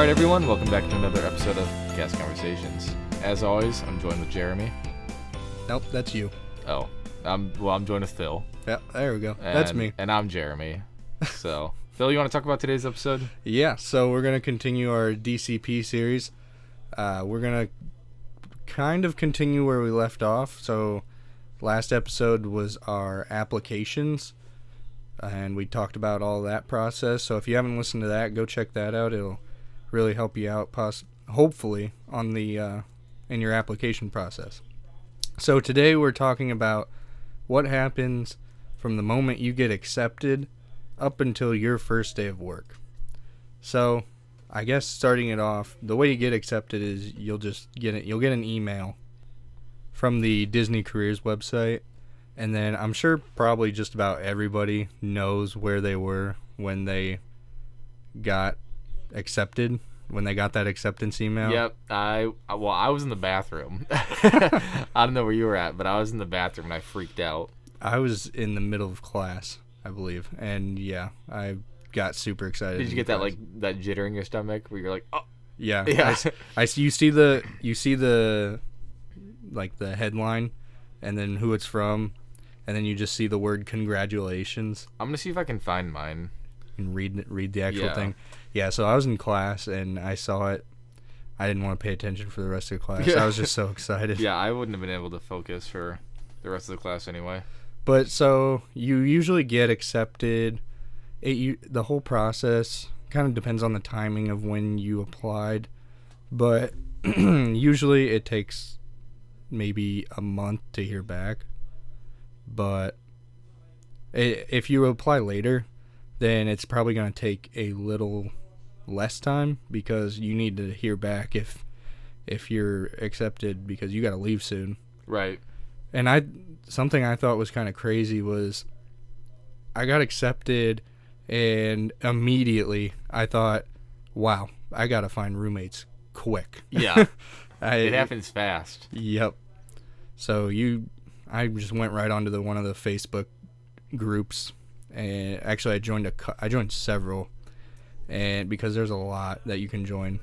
right, everyone, welcome back to another episode of Cast Conversations. As always, I'm joined with Jeremy. Nope, that's you. Oh, I'm well. I'm joined with Phil. Yeah, there we go. that's me. And I'm Jeremy. So, Phil, you want to talk about today's episode? Yeah, so we're gonna continue our DCP series. Uh, we're gonna kind of continue where we left off. So, last episode was our applications, and we talked about all that process. So, if you haven't listened to that, go check that out. It'll really help you out, poss- hopefully, on the uh, in your application process. So today we're talking about what happens from the moment you get accepted up until your first day of work. So, I guess starting it off, the way you get accepted is you'll just get it. You'll get an email from the Disney Careers website, and then I'm sure probably just about everybody knows where they were when they got accepted. When they got that acceptance email. Yep. I well, I was in the bathroom. I don't know where you were at, but I was in the bathroom and I freaked out. I was in the middle of class, I believe, and yeah, I got super excited. Did you get that like that jitter in your stomach where you're like, oh, Yeah, Yeah. I I, you see the you see the like the headline, and then who it's from, and then you just see the word congratulations I'm gonna see if I can find mine. and read read the actual Yeah. thing. Yeah, so I was in class and I saw it. I didn't want to pay attention for the rest of the class. Yeah. I was just so excited. Yeah, I wouldn't have been able to focus for the rest of the class anyway. But so you usually get accepted. It you the whole process kind of depends on the timing of when you applied, but usually it takes maybe a month to hear back. But i if you apply later, then it's probably going to take a little less time because you need to hear back if if you're accepted because you got to leave soon. Right. And I something I thought was kind of crazy was I got accepted and immediately I thought, wow, I got to find roommates quick. Yeah. I, it happens fast. Yep. So you I just went right onto the one of the Facebook groups and actually I joined a I joined several and because there's a lot that you can join.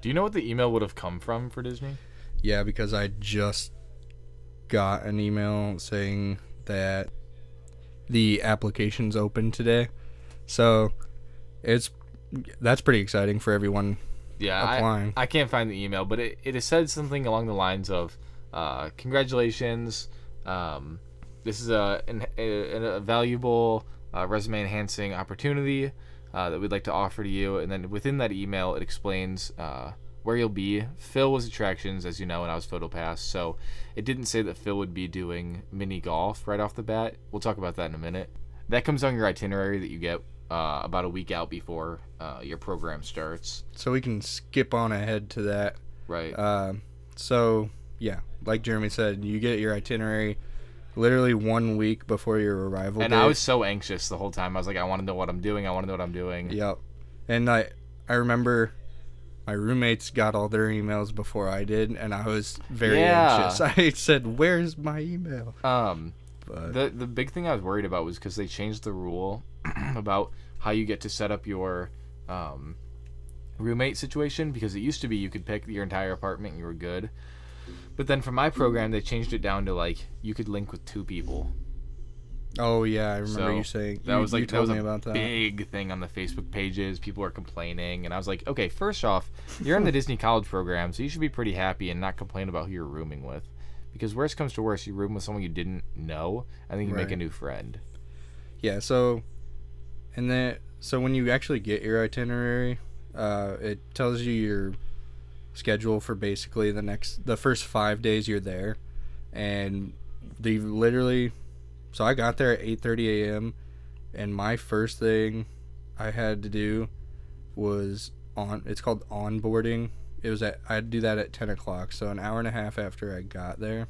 Do you know what the email would have come from for Disney? Yeah, because I just got an email saying that the application's open today. So it's that's pretty exciting for everyone Yeah, I, applying. I can't find the email, but it, it has said something along the lines of, uh, "Congratulations, um, this is a an, a, a valuable uh, resume enhancing opportunity uh, that we'd like to offer to you." And then within that email, it explains uh, where you'll be. Phil was attractions, as you know, and I was PhotoPass, so it didn't say that Phil would be doing mini golf right off the bat. We'll talk about that in a minute. That comes on your itinerary that you get uh, about a week out before uh, your program starts. So we can skip on ahead to that. Right. Um, so yeah, like Jeremy said, you get your itinerary literally one week before your arrival and date. I was so anxious the whole time. I was like, I want to know what I'm doing. I want to know what I'm doing. Yep. And I I remember my roommates got all their emails before I did, and I was very Yeah. anxious. I said, "Where's my email?" Um, But the the big thing I was worried about was because they changed the rule about how you get to set up your um, roommate situation. Because it used to be you could pick your entire apartment and you were good. But then for my program, they changed it down to like you could link with two people. oh yeah, I remember So, you saying That you, was like you that was me a about that. big thing on the Facebook pages. People were complaining, and I was like, okay, first off, you're in the Disney College program, so you should be pretty happy and not complain about who you're rooming with. Because worst comes to worst, you room with someone you didn't know, and then you make a new friend. Yeah. So, and then so when you actually get your itinerary, uh, it tells you your schedule for basically the next the first five days you're there, and they literally. So I got there at 8:30 a.m. and my first thing I had to do was on. It's called onboarding. It was at I had to do that at 10 o'clock. So an hour and a half after I got there,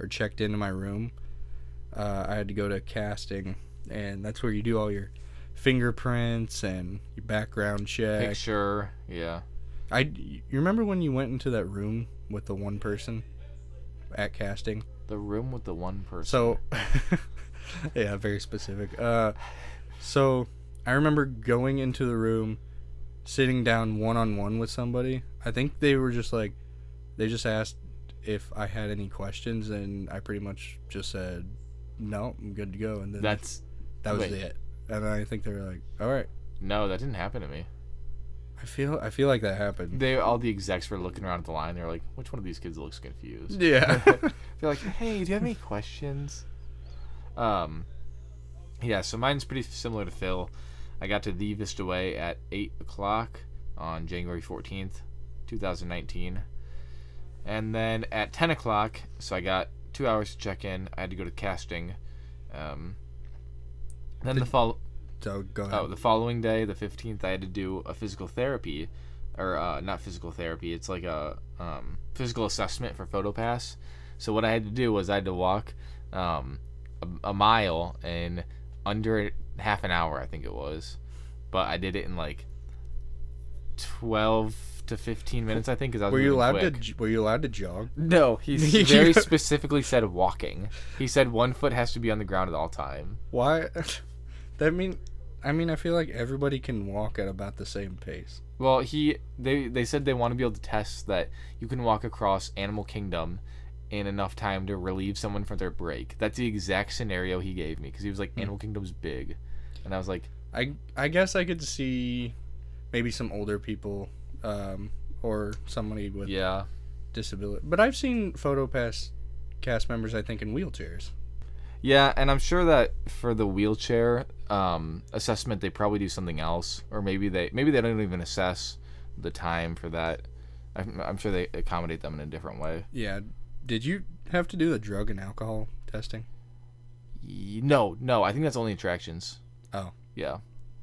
or checked into my room, uh, I had to go to casting, and that's where you do all your fingerprints and your background check. Picture, yeah. I you remember when you went into that room with the one person at casting? The room with the one person. So, yeah, very specific. Uh, so I remember going into the room, sitting down one on one with somebody. I think they were just like, they just asked if I had any questions, and I pretty much just said, no, I'm good to go. And then That's that was wait. it. And I think they were like, all right. no, that didn't happen to me. I feel I feel like that happened. They all the execs were looking around at the line. They're like, which one of these kids looks confused? Yeah. They're like, hey, do you have any questions? Um, yeah. So mine's pretty similar to Phil. I got to the Vista Way at eight o'clock on January fourteenth, two thousand nineteen, and then at ten o'clock. So I got two hours to check in. I had to go to casting. Um, then the Did- fall. So go ahead. Oh, the following day, the fifteenth, I had to do a physical therapy, or uh, not physical therapy. It's like a um, physical assessment for PhotoPass. So what I had to do was I had to walk um, a, a mile in under half an hour, I think it was, but I did it in like twelve to fifteen minutes, I think. Cause I was were you allowed quick. to? Were you allowed to jog? No, he very specifically said walking. He said one foot has to be on the ground at all time. Why? that mean? I mean, I feel like everybody can walk at about the same pace. Well, he they they said they want to be able to test that you can walk across Animal Kingdom in enough time to relieve someone from their break. That's the exact scenario he gave me because he was like Hmm. Animal Kingdom's big, and I was like, I I guess I could see maybe some older people um, or somebody with yeah, disability. But I've seen PhotoPass cast members, I think, in wheelchairs. Yeah, and I'm sure that for the wheelchair um, assessment they probably do something else, or maybe they maybe they don't even assess the time for that. I'm, I'm sure they accommodate them in a different way. Yeah. Did you have to do the drug and alcohol testing Y- No, no, I think that's only attractions. Oh. yeah.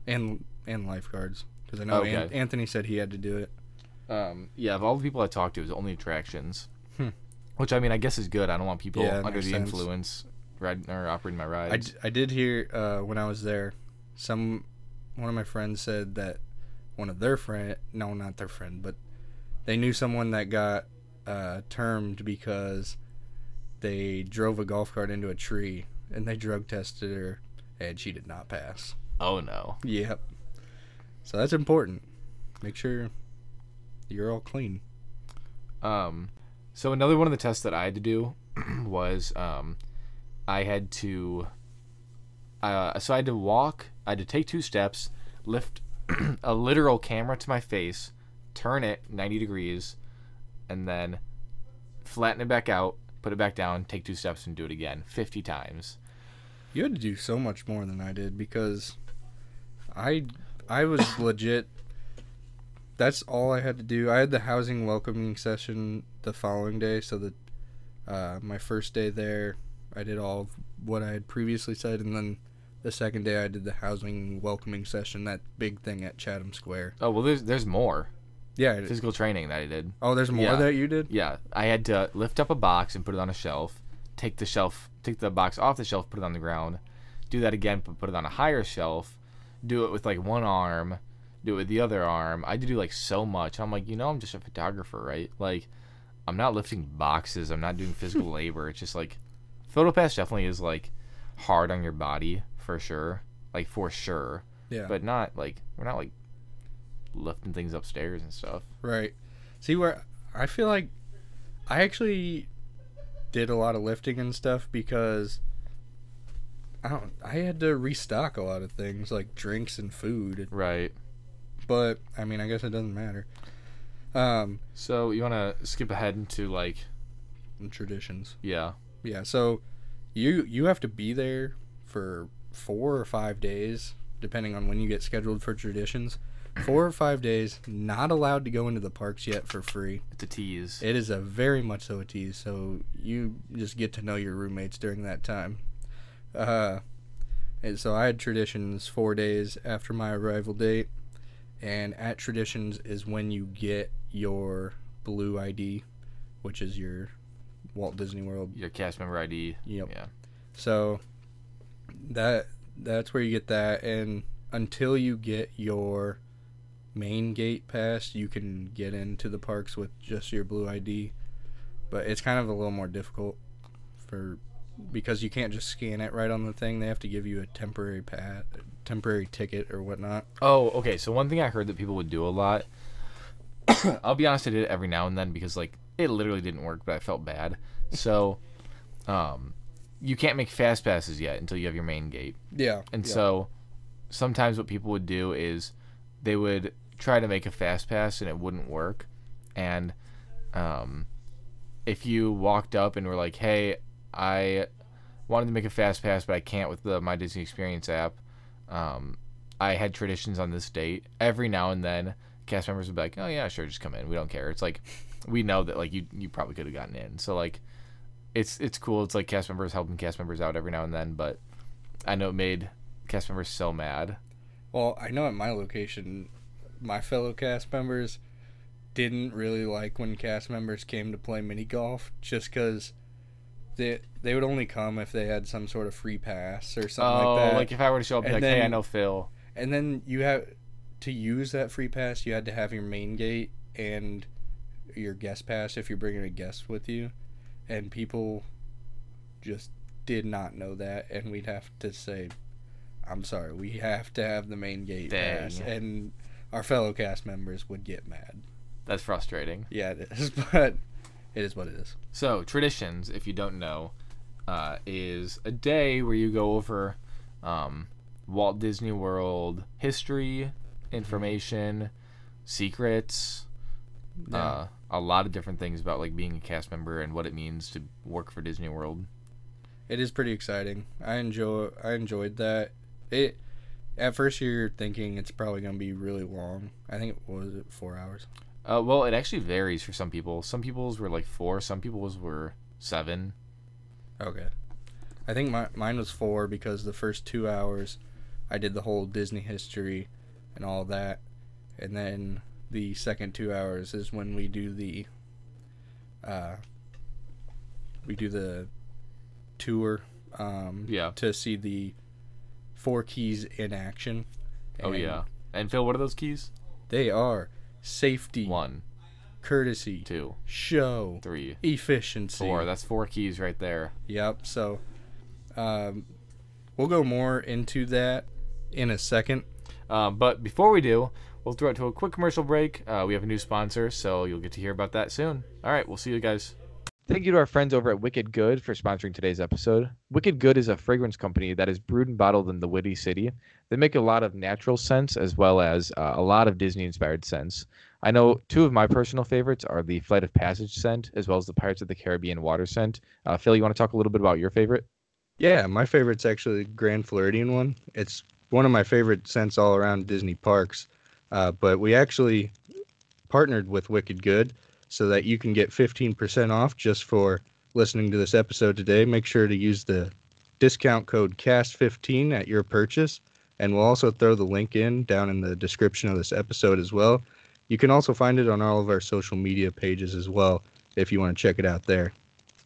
and and lifeguards? Because I know Okay. An- Anthony said he had to do it. Um, yeah, of all the people I talked to, it was only attractions. Hmm. Which I mean, I guess is good. I don't want people Yeah, under makes the sense. influence riding or operating my ride. I, rides. d- I did hear uh, when I was there, some one of my friends said that one of their friend, no, not their friend, but they knew someone that got uh, termed because they drove a golf cart into a tree and they drug tested her and she did not pass. oh no. Yep. So that's important. Make sure you're all clean. Um, so another one of the tests that I had to do was um, I had to. Uh, so I had to walk. I had to take two steps, lift a literal camera to my face, turn it 90 degrees, and then flatten it back out, put it back down, take two steps, and do it again 50 times. You had to do so much more than I did because I I was legit that's all I had to do. I had the housing welcoming session the following day, so that uh, my first day there, I did all of what I had previously said, and then the second day I did the housing welcoming session, that big thing at Chatham Square. Oh well, there's there's more Yeah. physical training that I did. Oh, there's more Yeah. that you did. Yeah, I had to lift up a box and put it on a shelf. Take the shelf, take the box off the shelf, put it on the ground. Do that again, but put it on a higher shelf. Do it with like one arm. Do it with the other arm. I had to do like so much. I'm like, you know, I'm just a photographer, right? Like, I'm not lifting boxes. I'm not doing physical labor. It's just like, PhotoPass definitely is like hard on your body for sure, like for sure, Yeah. but not like we're not like lifting things upstairs and stuff. Right. See where I feel like I actually did a lot of lifting and stuff because I don't I had to restock a lot of things like drinks and food. Right. But I mean I guess it doesn't matter. Um So you want to skip ahead into like traditions. yeah. Yeah, so you you have to be there for 4 or 5 days depending on when you get scheduled for traditions. 4 or 5 days, not allowed to go into the parks yet for free. It's a tease. It is a very much so a tease. So you just get to know your roommates during that time. Uh, and so I had traditions four days after my arrival date, and at traditions is when you get your blue ID, which is your Walt Disney World. Your cast member ID. Yep. Yeah. So that that's where you get that, and until you get your main gate pass, you can get into the parks with just your blue ID. But it's kind of a little more difficult for because you can't just scan it right on the thing. They have to give you a temporary pass temporary ticket or whatnot. Oh, okay. So one thing I heard that people would do a lot. I'll be honest, I did it every now and then because like it literally didn't work, but I felt bad. So, um, you can't make fast passes yet until you have your main gate, Yeah. and so sometimes what people would do is they would try to make a fast pass and it wouldn't work, and um, if you walked up and were like, "Hey, I wanted to make a fast pass, but I can't with the My Disney Experience app," um, I had traditions on this date. Every now and then, cast members would be like, "Oh yeah, sure, just come in. We don't care." It's like we know that like you you probably could have gotten in. So like it's it's cool. It's like cast members helping cast members out every now and then, but I know it made cast members so mad. Well, I know at my location, my fellow cast members didn't really like when cast members came to play mini golf just because they they would only come if they had some sort of free pass or something oh, like that. like if I were to show up, and like, "Hey, I then- know Phil." and then you have to use that free pass. You had to have your main gate and your guest pass if you're bringing a guest with you, and people just did not know that, and we'd have to say, "I'm sorry, we have to have the main gate Dang. pass," and our fellow cast members would get mad. That's frustrating. Yeah, it is, but it is what it is. So traditions, if you don't know, uh, is a day where you go over um, Walt Disney World history, information, secrets, uh, a lot of different things about like being a cast member and what it means to work for Disney World. It is pretty exciting. I enjoy. I enjoyed that. It. At first, you're thinking it's probably gonna be really long. I think it was it four hours. Uh, well, it actually varies for some people. Some people's were like four. Some people's were seven. Okay. I think my, mine was four because the first two hours I did the whole Disney history and all that. And then the second two hours is when we do the uh we do the tour um Yeah. to see the four keys in action. Oh yeah. And Phil, what are those keys? They are safety, One, courtesy, two, show, three, efficiency. four. That's four keys right there. Yep. So, um, we'll go more into that in a second. Uh, but before we do, we'll throw it to a quick commercial break. Uh, we have a new sponsor, so you'll get to hear about that soon. All right, we'll see you guys. Thank you to our friends over at Wicked Good for sponsoring today's episode. Wicked Good is a fragrance company that is brewed and bottled in the Witty City. They make a lot of natural scents as well as uh, a lot of Disney inspired scents. I know two of my personal favorites are the Flight of Passage scent as well as the Pirates of the Caribbean water scent. Uh, Phil, you want to talk a little bit about your favorite? Yeah, my favorite's actually the Grand Floridian one. It's one of my favorite scents all around Disney parks. Uh, but we actually partnered with Wicked Good so that you can get 15% off just for listening to this episode today. Make sure to use the discount code CAST15 at your purchase. And we'll also throw the link in down in the description of this episode as well. You can also find it on all of our social media pages as well if you want to check it out there.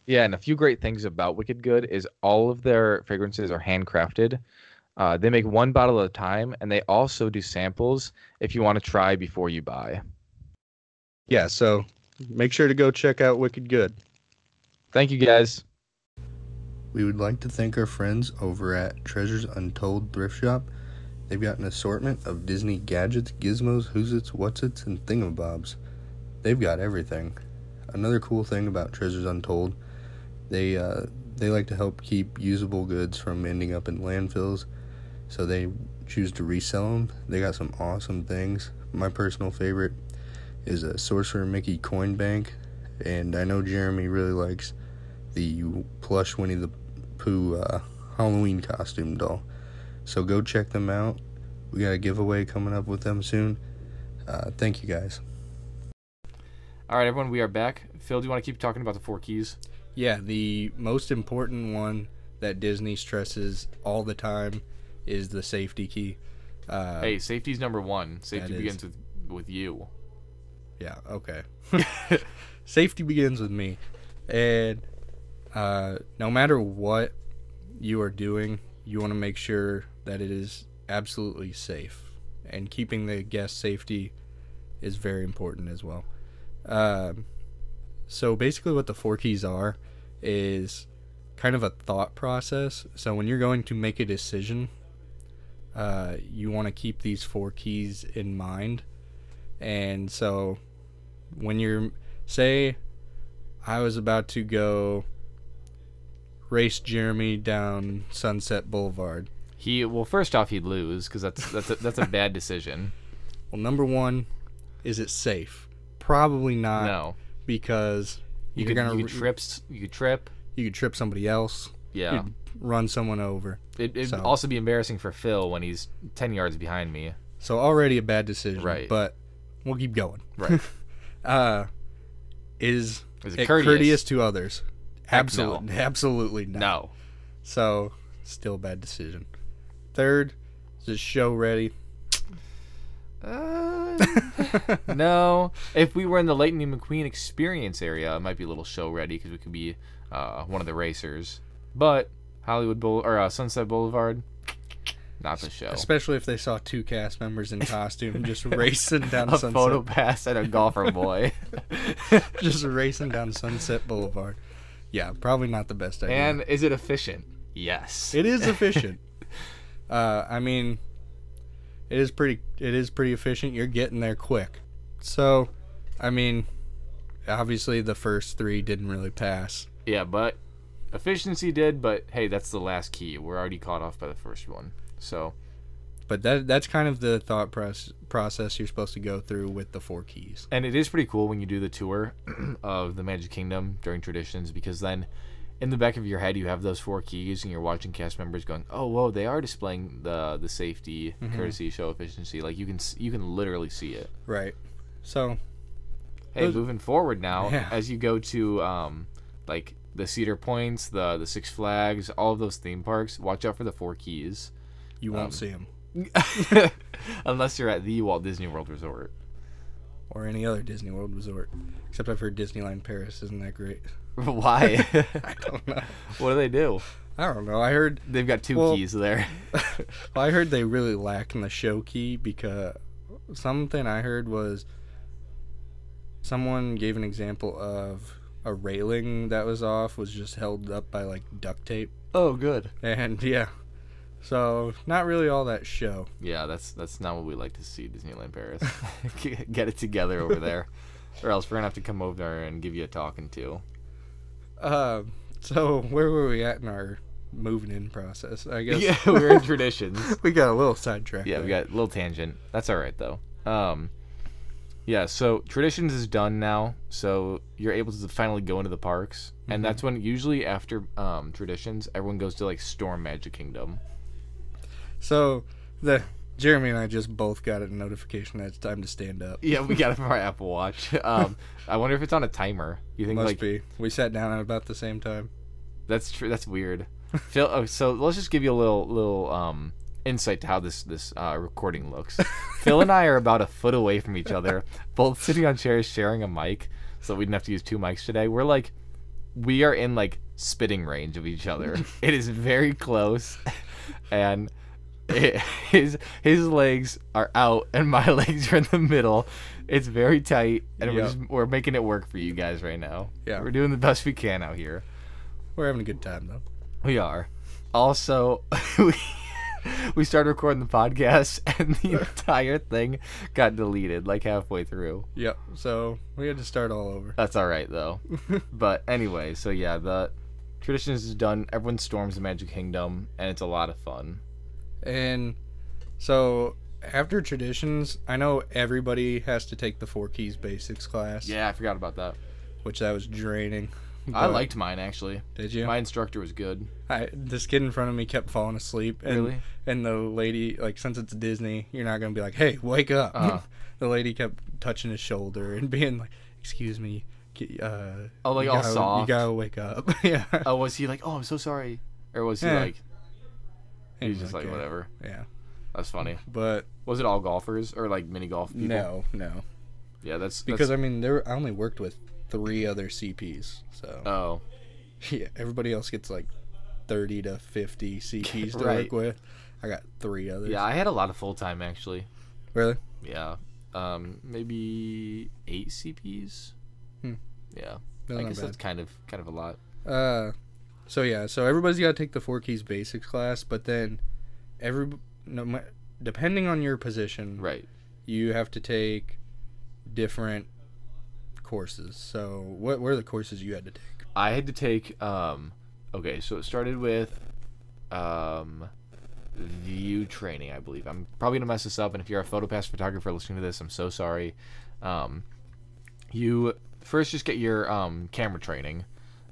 Yeah, and a few great things about Wicked Good is all of their fragrances are handcrafted. Uh, they make one bottle at a time, and they also do samples if you want to try before you buy. Yeah, so make sure to go check out Wicked Good. Thank you, guys. We would like to thank our friends over at Treasures Untold Thrift Shop. They've got an assortment of Disney gadgets, gizmos, who's-its, what's-its, and thingamabobs. They've got everything. Another cool thing about Treasures Untold, they uh, they like to help keep usable goods from ending up in landfills, so they choose to resell them. They got some awesome things. My personal favorite is a Sorcerer Mickey coin bank, and I know Jeremy really likes the plush Winnie the Pooh uh, Halloween costume doll. So go check them out. We got a giveaway coming up with them soon. Uh, thank you guys. All right, everyone, we are back. Phil, do you want to keep talking about the four keys? Yeah, the most important one that Disney stresses all the time is the safety key. Uh, hey, safety's number one. Safety that is- begins with with you. Yeah, okay. Safety begins with me. And uh, no matter what you are doing, you want to make sure that it is absolutely safe. And keeping the guest safety is very important as well. Um, so basically, what the four keys are is kind of a thought process. So when you're going to make a decision, uh, you want to keep these four keys in mind. And so when you're, say, I was about to go race Jeremy down Sunset Boulevard. He well, first off, he'd lose because that's that's a, that's a bad decision. Well, number one, is it safe? Probably not. no, because you you're could gonna you could trip you could trip. you could trip somebody else. Yeah, You'd run someone over. it, it'd so- also be embarrassing for Phil when he's ten yards behind me. So already a bad decision. Right. But we'll keep going. Right? Uh, is Is it it courteous, courteous? to others? Heck no. Absolutely, absolutely not. no. So still a bad decision. Third, is it show ready? Uh, no. If we were in the Lightning McQueen experience area, it might be a little show ready because we could be uh, one of the racers. But Hollywood Boul- or uh, Sunset Boulevard, not the show. Especially if they saw two cast members in costume just racing down a Sunset, photo pass and a golfer boy. just racing down Sunset Boulevard. Yeah, probably not the best idea. and is it efficient? Yes. It is efficient. uh, I mean, it is pretty. It is pretty efficient. You're getting there quick. So, I mean, obviously the first three didn't really pass. Yeah, but efficiency did. But hey, that's the last key. We're already caught off by the first one. So But that that's kind of the thought process process you're supposed to go through with the four keys. And it is pretty cool when you do the tour of the Magic Kingdom during traditions because then in the back of your head you have those four keys and you're watching cast members going, "Oh, whoa, they are displaying the the safety, courtesy, show efficiency." Like you can you can literally see it. Right. So, Hey, Those- moving forward now Yeah. as you go to um like the Cedar Points, the the Six Flags, all of those theme parks, watch out for the four keys. you won't Um, see them. Unless you're at the Walt Disney World Resort. or any other Disney World resort. Except I've heard Disneyland Paris isn't that great. Why? I don't know. what do they do? I don't know. I heard They've got two Well- keys there. well, I heard they really lack in the show key because something I heard was someone gave an example of a railing that was off was just held up by like duct tape. Oh, good. And yeah. So, not really all that show. Yeah, that's that's not what we like to see Disneyland Paris. Get it together over there, or else we're gonna have to come over there and give you a talking to. Uh, so where were we at in our moving in process? I guess Yeah, we're in traditions. we got a little sidetracked. Yeah, we got a little tangent. That's all right though. Um, yeah, so traditions is done now, so you're able to finally go into the parks, and that's when usually after um, traditions, everyone goes to like Storm Magic Kingdom. So the Jeremy and I just both got a notification that it's time to stand up. Yeah, we got it from our Apple Watch. Um, I wonder if it's on a timer. You think Must like be. We sat down at about the same time. That's true. That's weird. Phil, oh, so let's just give you a little little um, insight to how this this uh, recording looks. Phil and I are about a foot away from each other, both sitting on chairs sharing a mic, so we didn't have to use two mics today. We're like, we are in like spitting range of each other. it is very close, and it, his his legs are out and my legs are in the middle. It's very tight, and we're just, we're making it work for you guys right now. Yeah. we're doing the best we can out here. We're having a good time though. We are. Also, we we started recording the podcast and the entire thing got deleted like halfway through. Yep. So we had to start all over. That's all right though. but anyway, so yeah, the traditions is done. Everyone storms the Magic Kingdom, and it's a lot of fun. And so after traditions, I know everybody has to take the four keys basics class. Yeah, I forgot about that. Which that was draining. I liked mine actually. Did you? My instructor was good. I, this kid in front of me kept falling asleep. And, Really? And the lady, like, since it's Disney, you're not gonna be like, "Hey, wake up." Uh-huh. the lady kept touching his shoulder and being like, "Excuse me." Uh, Oh, like you all gotta, soft. You gotta wake up. yeah. Oh, was he like, "Oh, I'm so sorry," or was he Yeah. like, he was just like, Okay. whatever? Yeah. That's funny. But Was it all golfers or like mini golf people? no, no. Yeah, that's Because that's, I mean, there I only worked with three other CPs, so oh. yeah, everybody else gets like thirty to fifty CPs to Right. work with. I got three others. Yeah, I had a lot of full time actually. Really? Yeah. Um, maybe eight CPs. Hmm. Yeah. That's I guess bad. that's kind of kind of a lot. Uh, so yeah, so everybody's got to take the four keys basics class, but then every no, depending on your position, Right. you have to take different courses. So, what were the courses you had to take? I had to take um okay, so it started with um view training, I believe. I'm probably gonna mess this up and if you're a photopass photographer listening to this, I'm so sorry. Um you first just get your um camera training.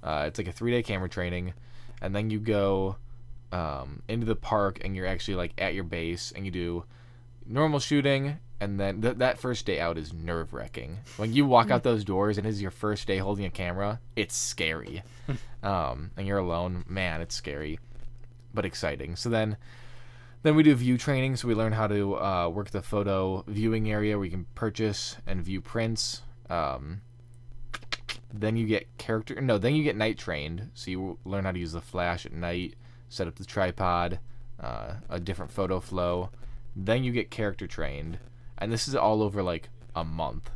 Uh, it's like a three day camera training, and then you go um, into the park and you're actually like at your base and you do normal shooting and then th- that first day out is nerve wracking. When you walk out those doors and it's your first day holding a camera, it's scary. um, and you're alone, man, it's scary, but exciting. So then, then we do view training. So we learn how to uh, work the photo viewing area where you can purchase and view prints. Um, then you get character. No, then you get night trained. So you learn how to use the flash at night, set up the tripod, uh, a different photo flow. Then you get character trained, and this is all over like a month.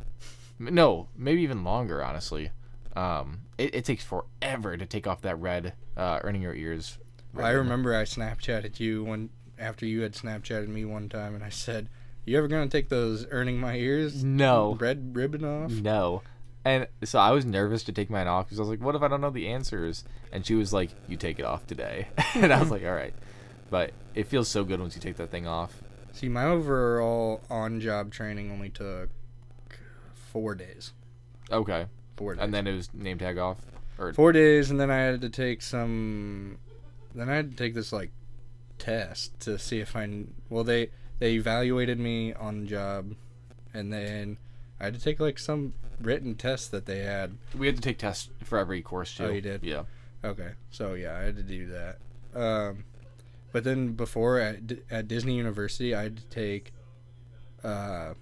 No, maybe even longer, honestly. Um, it, it takes forever to take off that red, uh, earning your ears. I remember I Snapchatted you one after you had Snapchatted me one time, and I said, "You ever gonna take those earning my ears No, red ribbon off?" no. And so I was nervous to take mine off because I was like, what if I don't know the answers? And she was like, you take it off today. and I was like, all right. But it feels so good once you take that thing off. See, my overall on-job training only took four days. Okay. Four days. And then it was name tag off. Or four days, and then I had to take some. Then I had to take this like test to see if I. Well, they they evaluated me on the job, and then I had to take like some written test that they had. we had to take tests for every course too. Oh, you did? Yeah. Okay, so yeah, I had to do that. Um, but then before at, at Disney University, I had to take. Uh,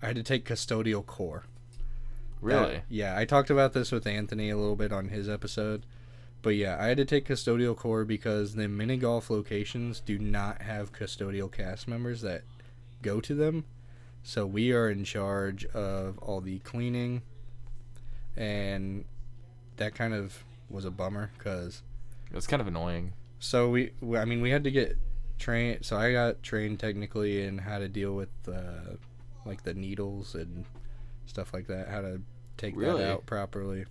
I had to take custodial core. Really? Uh, yeah, I talked about this with Anthony a little bit on his episode. But yeah, I had to take custodial core because the mini golf locations do not have custodial cast members that go to them. So we are in charge of all the cleaning. And that kind of was a bummer because It was kind of annoying. So we, I mean we had to get trained so I got trained technically in how to deal with uh, like the needles and stuff like that, how to take Really? that out properly.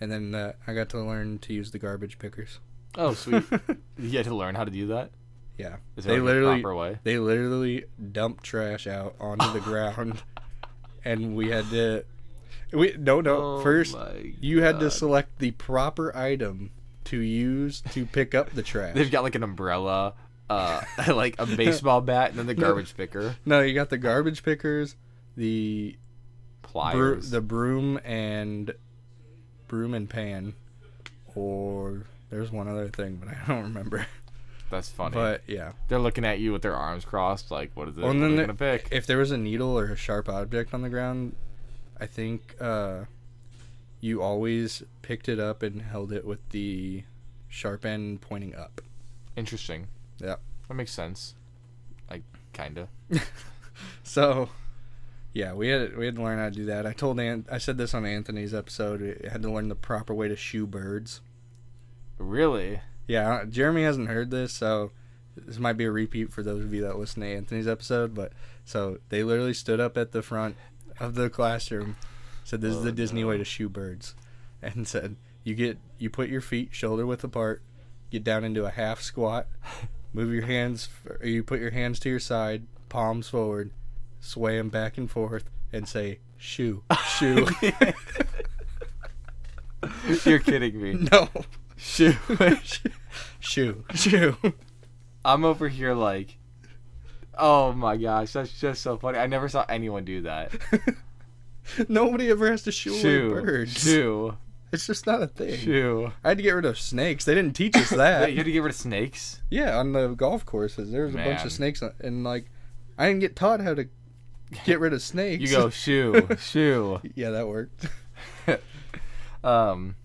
And then uh, I got to learn to use the garbage pickers. Oh, sweet. you had to learn how to do that? yeah. Is They like literally- a proper way? They literally dumped trash out onto the ground and we had to we no no Oh first you had to select the proper item to use to pick up the trash. They've got like an umbrella, uh, like a baseball bat, and then the garbage picker, no, you got the garbage pickers, the pliers. the broom and broom and pan, or there's one other thing, but I don't remember. That's funny. But yeah, They're looking at you with their arms crossed, like, what is it? Well, and what are then they the- gonna pick? if there was a needle or a sharp object on the ground, I think uh, you always picked it up and held it with the sharp end pointing up. Interesting. Yeah. That makes sense. Like, kinda. So, yeah, we had we had to learn how to do that. I told Ant, I said this on Anthony's episode. We had to learn the proper way to shoo birds. Really? Yeah, Jeremy hasn't heard this, so this might be a repeat for those of you that listen to Anthony's episode. But so they literally stood up at the front of the classroom, said, "This is Oh, the Disney no. way to shoo birds," and said, "You get you put your feet shoulder width apart, get down into a half squat, move your hands, or you put your hands to your side, palms forward, sway them back and forth, and say." Shoo, shoo. You're kidding me. no, Shoo. shoo, shoo. I'm over here like, oh my gosh, that's just so funny. I never saw anyone do that. Nobody ever has to shoo away birds. Shoo. It's just not a thing. Shoo. I had to get rid of snakes. They didn't teach us that. Wait, you had to get rid of snakes? yeah, on the golf courses, there was a bunch of snakes, on- and like, I didn't get taught how to get rid of snakes. You go, shoo, shoo. yeah, that worked. Um,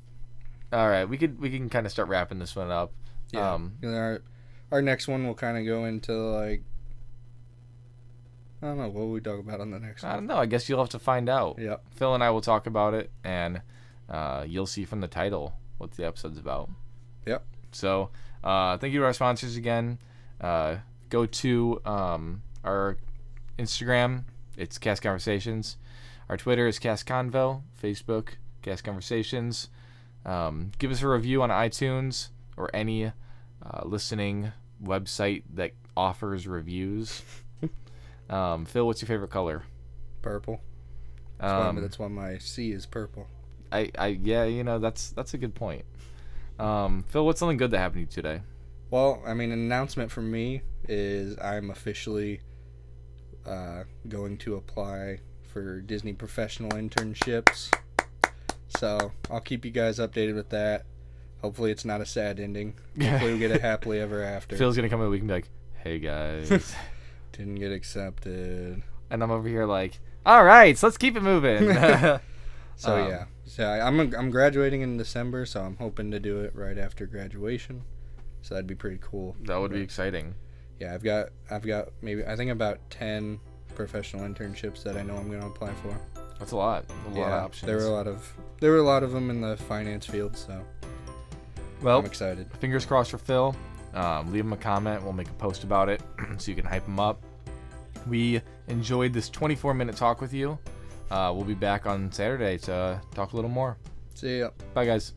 all right, we could we can kind of start wrapping this one up. Yeah. Um, our our next one will kind of go into like, I don't know what will we talk about on the next I don't know. I guess you'll have to find out. Yeah. Phil and I will talk about it, and uh, you'll see from the title what the episode's about. Yep. So, uh, thank you to our sponsors again. Uh, go to um, our Instagram. It's Cast Conversations. Our Twitter is Cast Convo. Facebook, Cast Conversations. Um, give us a review on iTunes or any uh, listening website that offers reviews. Um, Phil, what's your favorite color? Purple. That's, why, Um, that's why my C is purple. I, I, yeah, you know that's that's a good point. Um, Phil, what's something good that happened to you today? Well, I mean, an announcement from me is I'm officially uh, going to apply for Disney professional internships. So I'll keep you guys updated with that. Hopefully, it's not a sad ending. Hopefully, we get a happily ever after. Phil's gonna come in a week and be like, "Hey guys," Didn't get accepted. and I'm over here like, "All right, so let's keep it moving." So Um, yeah, so I, I'm I'm graduating in December, so I'm hoping to do it right after graduation. So that'd be pretty cool. that would be exciting. Yeah, I've got I've got maybe I think about ten professional internships that I know I'm going to apply for. That's a lot. A lot yeah, of options. there were a lot of there were a lot of them in the finance field, so well, I'm excited. fingers crossed for Phil. Um, leave him a comment. We'll make a post about it so you can hype him up. We enjoyed this 24 minute talk with you. Uh, we'll be back on Saturday to talk a little more. See ya. Bye, guys.